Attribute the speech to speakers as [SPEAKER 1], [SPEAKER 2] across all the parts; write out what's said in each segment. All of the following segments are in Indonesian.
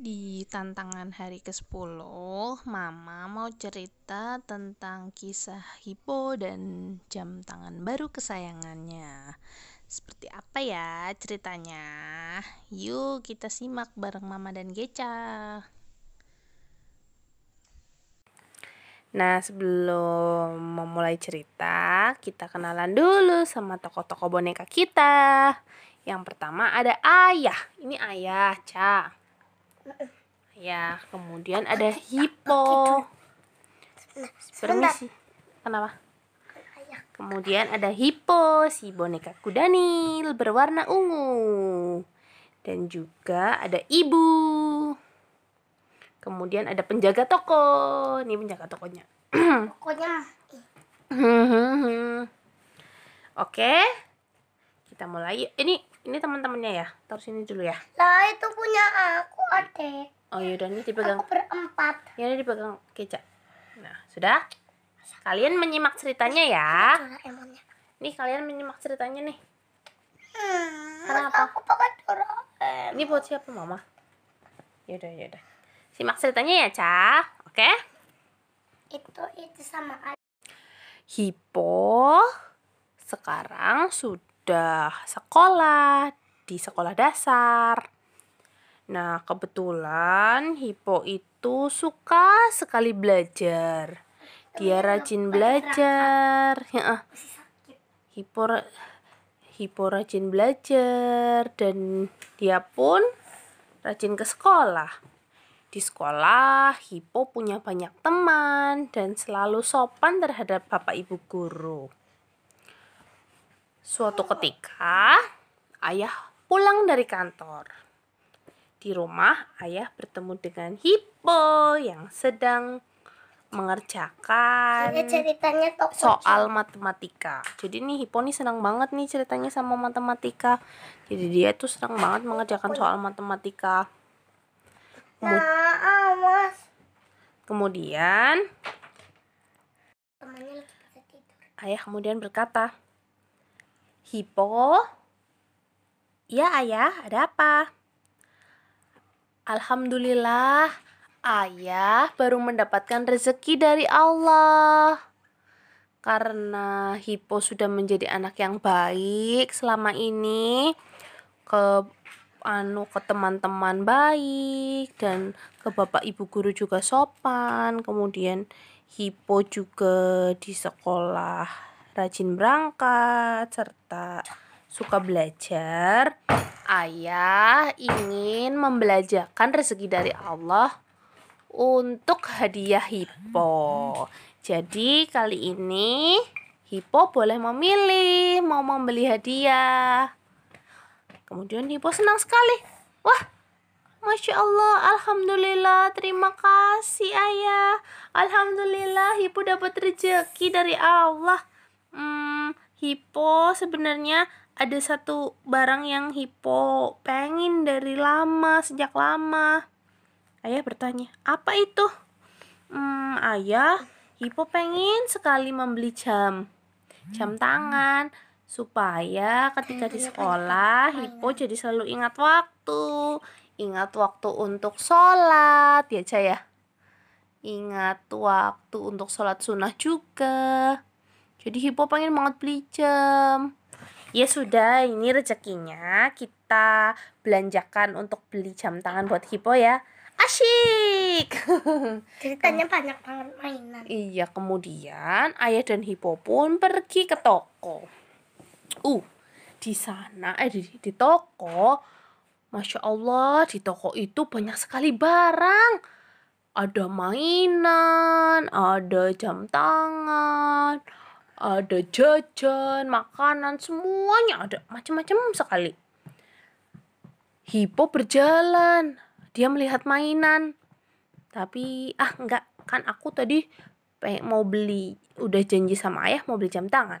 [SPEAKER 1] Di tantangan hari ke-10, Mama mau cerita tentang kisah Hippo dan jam tangan baru kesayangannya. Seperti apa ya ceritanya? Yuk kita simak bareng Mama dan Geca.
[SPEAKER 2] Nah, sebelum memulai cerita, kita kenalan dulu sama tokoh-tokoh boneka kita. Yang pertama ada ayah. Ini ayah, Ca. Ya, kemudian ada hippo. Permisi. Kenapa? Kemudian ada hippo, si boneka kudanil berwarna ungu. Dan juga ada ibu. Kemudian ada penjaga toko. Ini penjaga tokonya.
[SPEAKER 3] Pokoknya
[SPEAKER 2] Oke. Kita mulai. Ini ini teman-temannya ya. Taruh sini dulu ya.
[SPEAKER 3] lah itu punya aku adek.
[SPEAKER 2] Oh yaudah ini dipegang.
[SPEAKER 3] Aku berempat.
[SPEAKER 2] Ya ini dipegang kecap. Nah, sudah? Kalian menyimak ceritanya ya. Nih kalian menyimak ceritanya nih.
[SPEAKER 3] Hmm,
[SPEAKER 2] Kenapa?
[SPEAKER 3] Aku pakai Doraemon.
[SPEAKER 2] Ini buat siapa mama? Yaudah yaudah. Simak ceritanya ya, Ca. Oke?
[SPEAKER 3] Itu itu sama adek.
[SPEAKER 2] Hippo sekarang sudah sekolah di sekolah dasar. Nah, kebetulan Hippo itu suka sekali belajar. Dia rajin belajar. Ya,
[SPEAKER 3] sakit.
[SPEAKER 2] Hippo Hippo rajin belajar dan dia pun rajin ke sekolah. Di sekolah, Hippo punya banyak teman dan selalu sopan terhadap bapak ibu guru. Suatu ketika, ayah pulang dari kantor. Di rumah, ayah bertemu dengan Hippo yang sedang mengerjakan
[SPEAKER 3] Ini ceritanya toko
[SPEAKER 2] soal matematika. Jadi nih Hippo nih senang banget nih ceritanya sama matematika. Jadi dia tuh senang banget mengerjakan soal matematika.
[SPEAKER 3] Nah.
[SPEAKER 2] Kemudian ayah kemudian berkata, Hippo, ya ayah, ada apa? Alhamdulillah, ayah baru mendapatkan rezeki dari Allah. Karena Hippo sudah menjadi anak yang baik selama ini ke anu ke teman-teman baik dan ke bapak ibu guru juga sopan. Kemudian Hippo juga di sekolah rajin berangkat serta suka belajar. Ayah ingin membelajarkan rezeki dari Allah untuk hadiah Hippo. Jadi kali ini Hippo boleh memilih mau membeli hadiah. Kemudian Hippo senang sekali. Wah, Masya Allah, Alhamdulillah, terima kasih ayah. Alhamdulillah, Hippo dapat rezeki dari Allah. Hmm, Hippo sebenarnya ada satu barang yang Hippo pengen dari lama, sejak lama. Ayah bertanya, apa itu? Hmm, ayah, Hippo pengen sekali membeli jam. Jam tangan. Supaya ketika di sekolah, Hippo jadi selalu ingat waktu. Ingat waktu untuk sholat, ya Cah ya? Ingat waktu untuk sholat sunnah juga. Jadi Hippo pengen banget beli jam. Ya sudah, ini rezekinya kita belanjakan untuk beli jam tangan buat Hippo ya. Asyik.
[SPEAKER 3] Ceritanya banyak banget mainan.
[SPEAKER 2] Iya, kemudian ayah dan Hippo pun pergi ke toko. Uh, di sana eh di, di toko, masya Allah di toko itu banyak sekali barang. Ada mainan, ada jam tangan, ada jajan, makanan, semuanya ada macam-macam sekali. Hippo berjalan, dia melihat mainan. Tapi ah enggak, kan aku tadi mau beli, udah janji sama ayah mau beli jam tangan.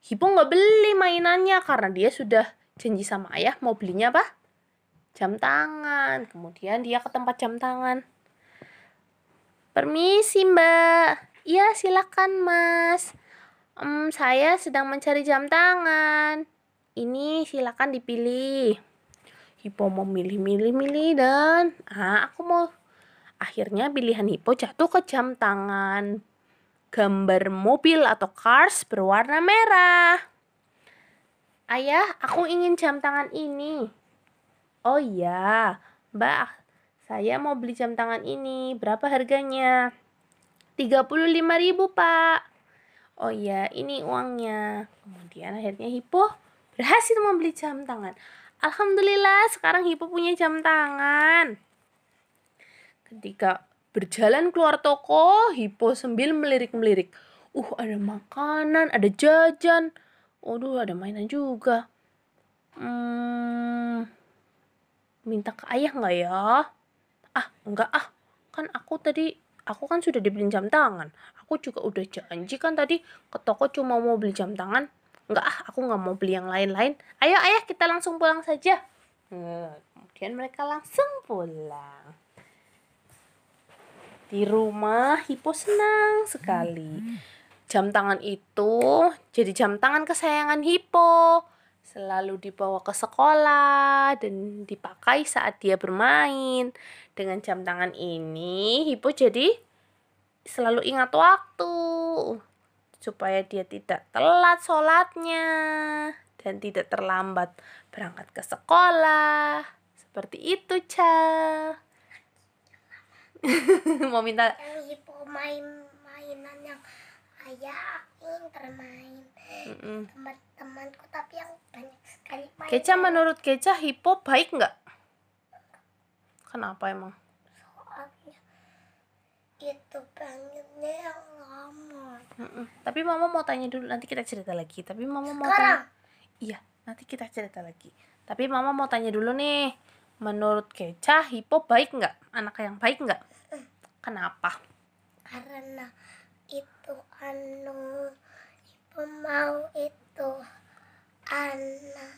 [SPEAKER 2] Hippo nggak beli mainannya karena dia sudah janji sama ayah mau belinya apa? Jam tangan. Kemudian dia ke tempat jam tangan. Permisi mbak. Iya silakan mas. Em, saya sedang mencari jam tangan. Ini silakan dipilih. Hippo mau milih-milih-milih dan ah, aku mau akhirnya pilihan Hippo jatuh ke jam tangan gambar mobil atau cars berwarna merah. Ayah, aku ingin jam tangan ini. Oh iya, Mbak, saya mau beli jam tangan ini. Berapa harganya? 35.000, Pak. Oh iya, ini uangnya. Kemudian akhirnya Hippo berhasil membeli jam tangan. Alhamdulillah, sekarang Hippo punya jam tangan. Ketika berjalan keluar toko, Hippo sambil melirik-melirik. Uh, ada makanan, ada jajan. Waduh, ada mainan juga. Hmm, minta ke ayah nggak ya? Ah, enggak ah. Kan aku tadi, aku kan sudah dibeli jam tangan. Aku juga udah janji kan tadi ke toko cuma mau beli jam tangan. Enggak ah, aku nggak mau beli yang lain-lain. Ayo ayah, kita langsung pulang saja. Nah, kemudian mereka langsung pulang. Di rumah, Hippo senang sekali. Jam tangan itu jadi jam tangan kesayangan Hippo. Selalu dibawa ke sekolah dan dipakai saat dia bermain. Dengan jam tangan ini, Hippo jadi selalu ingat waktu. Supaya dia tidak telat sholatnya dan tidak terlambat berangkat ke sekolah. Seperti itu, Ca. Mau minta
[SPEAKER 3] Hippo main mainan yang ayah ingin bermain. Teman-temanku tapi yang banyak sekali main.
[SPEAKER 2] Keca menurut Keca Hippo baik nggak? Kenapa emang?
[SPEAKER 3] Soalnya itu pengennya yang lama.
[SPEAKER 2] Mm-mm. Tapi mama mau tanya dulu nanti kita cerita lagi. Tapi mama mau
[SPEAKER 3] Sekarang
[SPEAKER 2] tanya. Iya, nanti kita cerita lagi. Tapi mama mau tanya dulu nih. Menurut Keca Hippo baik nggak? Anak yang baik nggak? Kenapa?
[SPEAKER 3] karena itu anu ibu mau itu anak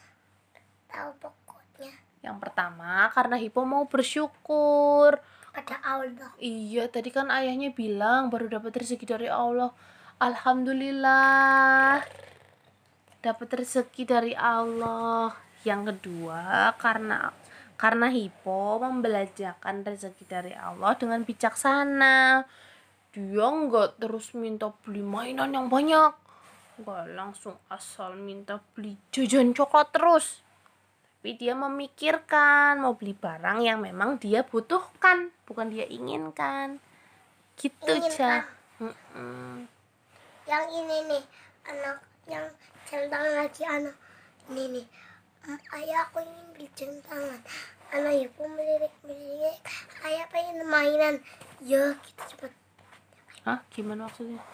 [SPEAKER 3] tahu pokoknya
[SPEAKER 2] Yang pertama karena Hippo mau bersyukur.
[SPEAKER 3] pada Allah
[SPEAKER 2] Iya, tadi kan ayahnya bilang baru dapat rezeki dari Allah. Alhamdulillah. Dapat rezeki dari Allah. Yang kedua, karena karena Hippo membelajarkan rezeki dari Allah dengan bijaksana. Dia nggak terus minta beli mainan yang banyak. Nggak langsung asal minta beli jajan coklat terus. Tapi dia memikirkan mau beli barang yang memang dia butuhkan bukan dia inginkan. Gitu
[SPEAKER 3] Inginkan.
[SPEAKER 2] Ca Mm-mm.
[SPEAKER 3] yang ini nih anak yang centang lagi anak. Ini nih "Mm, ayah aku ingin beli centangan. Anak ibu melirik melirik ayah pengen mainan. Ya gitu cepet
[SPEAKER 2] Hah gimana maksudnya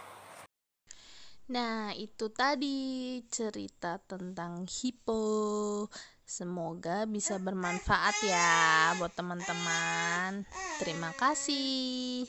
[SPEAKER 1] Nah, itu tadi cerita tentang Hippo. Semoga bisa bermanfaat ya buat teman-teman. Terima kasih.